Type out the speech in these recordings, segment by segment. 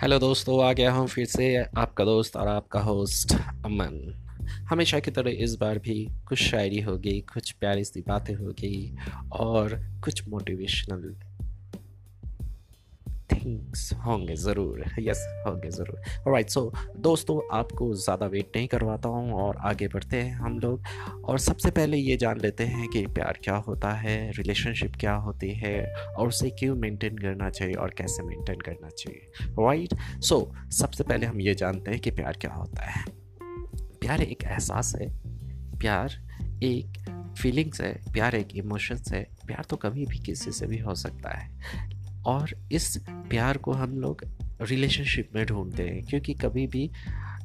Hello दोस्तों, आ गया हूँ फिर से आपका दोस्त और आपका होस्ट अमन। हमेशा की तरह इस बार भी कुछ शायरी होगी, कुछ प्यारी सी बातें होगी और कुछ मोटिवेशनल होंगे ज़रूर। यस होंगे ज़रूर। राइट सो दोस्तों आपको ज़्यादा वेट नहीं करवाता हूँ और आगे बढ़ते हैं हम लोग। और सबसे पहले ये जान लेते हैं कि प्यार क्या होता है रिलेशनशिप क्या होती है और उसे क्यों मेंटेन करना चाहिए और कैसे मेंटेन करना चाहिए। राइट सो so, सबसे पहले हम ये जानते हैं कि प्यार क्या होता है। प्यार एक एहसास है प्यार एक फीलिंग्स है प्यार एक इमोशंस है। प्यार तो कभी भी किसी से भी हो सकता है। और इस प्यार को हम लोग रिलेशनशिप में ढूंढते हैं क्योंकि कभी भी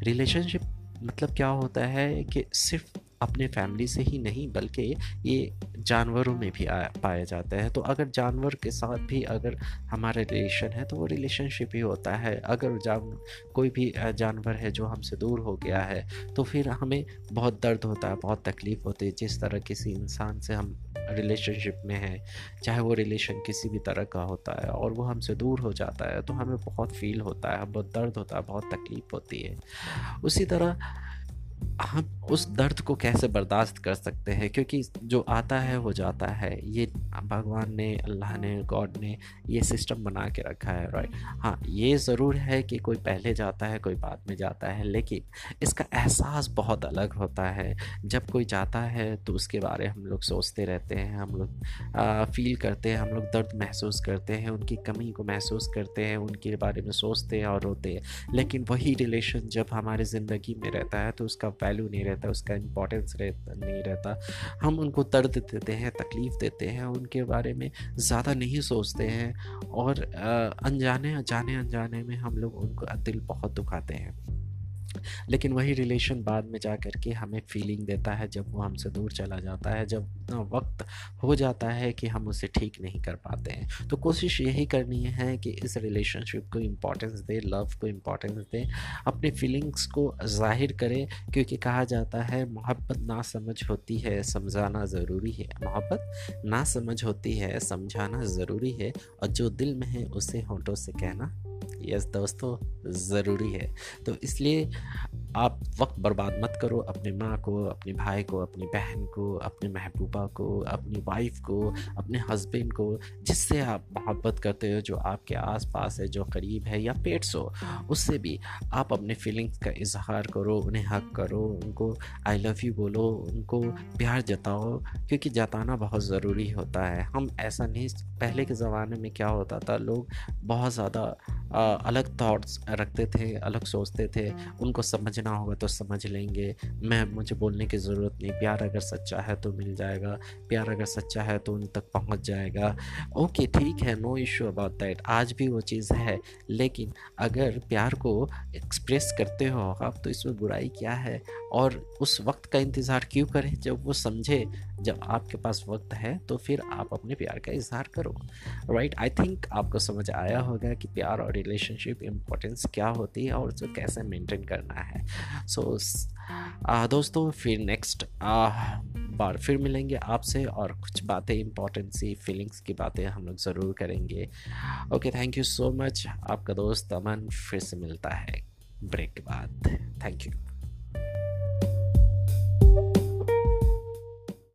रिलेशनशिप मतलब क्या होता है कि सिर्फ़ अपने फैमिली से ही नहीं बल्कि ये जानवरों में भी आ, पाया जाता है। तो अगर जानवर के साथ भी अगर हमारा रिलेशन है तो वो रिलेशनशिप ही होता है। अगर जान कोई भी जानवर है जो हमसे दूर हो गया है तो फिर हमें बहुत दर्द होता है बहुत तकलीफ़ होती है। जिस तरह किसी इंसान से हम रिलेशनशिप में है, चाहे वो रिलेशन किसी भी तरह का होता है और वो हमसे दूर हो जाता है तो हमें बहुत फील होता है, बहुत दर्द होता है, बहुत तकलीफ़ होती है। उसी तरह हम उस दर्द को कैसे बर्दाश्त कर सकते हैं? क्योंकि जो आता है, वो जाता है। ये भगवान ने, अल्लाह ने, गॉड ने ये सिस्टम बना के रखा है राइट हाँ ये ज़रूर है कि कोई पहले जाता है, कोई बाद में जाता है, लेकिन इसका एहसास बहुत अलग होता है। जब कोई जाता है तो उसके बारे हम लोग सोचते रहते हैं, हम लोग फील करते हैं, हम लोग दर्द महसूस करते हैं, उनकी कमी को महसूस करते हैं, उनके बारे में सोचते हैं और रोते हैं। लेकिन वही रिलेशन जब हमारी ज़िंदगी में रहता है तो उसका वैल्यू नहीं रहता, उसका इम्पोर्टेंस नहीं रहता। हम उनको दर्द देते हैं, तकलीफ़ देते हैं, उनके बारे में ज़्यादा नहीं सोचते हैं और अनजाने अनजाने अनजाने में हम लोग उनको दिल बहुत दुखाते हैं। लेकिन वही रिलेशन बाद में जा कर के हमें फीलिंग देता है जब वो हमसे दूर चला जाता है, जब इतना वक्त हो जाता है कि हम उसे ठीक नहीं कर पाते हैं। तो कोशिश यही करनी है कि इस रिलेशनशिप को इम्पोर्टेंस दें लव को इम्पोर्टेंस दे, अपने फीलिंग्स को ज़ाहिर करें, क्योंकि कहा जाता है मोहब्बत ना समझ होती है, समझाना ज़रूरी है। मोहब्बत ना समझ होती है, समझाना ज़रूरी है, और जो दिल में है उसे होठों से कहना यस दोस्तों ज़रूरी है। तो इसलिए आप वक्त बर्बाद मत करो अपने माँ को, अपने भाई को, अपनी बहन को, अपने महबूबा को, अपनी वाइफ को, अपने हस्बैंड को, जिससे आप मोहब्बत करते हो, जो आपके आस पास है, जो करीब है, या पेट्स हो, उससे भी आप अपने फीलिंग्स का इजहार करो, उन्हें हक करो, उनको आई लव यू बोलो, उनको प्यार जताओ, क्योंकि जताना बहुत ज़रूरी होता है। हम ऐसा नहीं, पहले के ज़माने में क्या होता था, लोग बहुत ज़्यादा अलग थाट्स रखते थे, अलग सोचते थे, उनको समझना होगा तो समझ लेंगे। मैं, मुझे बोलने की ज़रूरत नहीं। प्यार अगर सच्चा है तो मिल जाएगा। प्यार अगर सच्चा है तो उन तक पहुँच जाएगा। ओके, ठीक है। नो इशू अबाउट दैट आज भी वो चीज़ है। लेकिन अगर प्यार को एक्सप्रेस करते हो आप तो इसमें बुराई क्या है? और उस वक्त का इंतज़ार क्यों करें? जब वो समझे, जब आपके पास वक्त है तो फिर आप अपने प्यार का इजहार करो। राइट आई थिंक आपको समझ आया होगा कि प्यार और रिलेशनशिप इम्पोर्टेंस क्या होती है और उसको कैसे मेंटेन करना है। सो so, दोस्तों फिर नेक्स्ट बार फिर मिलेंगे आपसे और कुछ बातें इंपॉर्टेंट सी फीलिंग्स की बातें हम लोग ज़रूर करेंगे। Okay thank you so much आपका दोस्त अमन फिर से मिलता है। ब्रेक के बाद. Thank you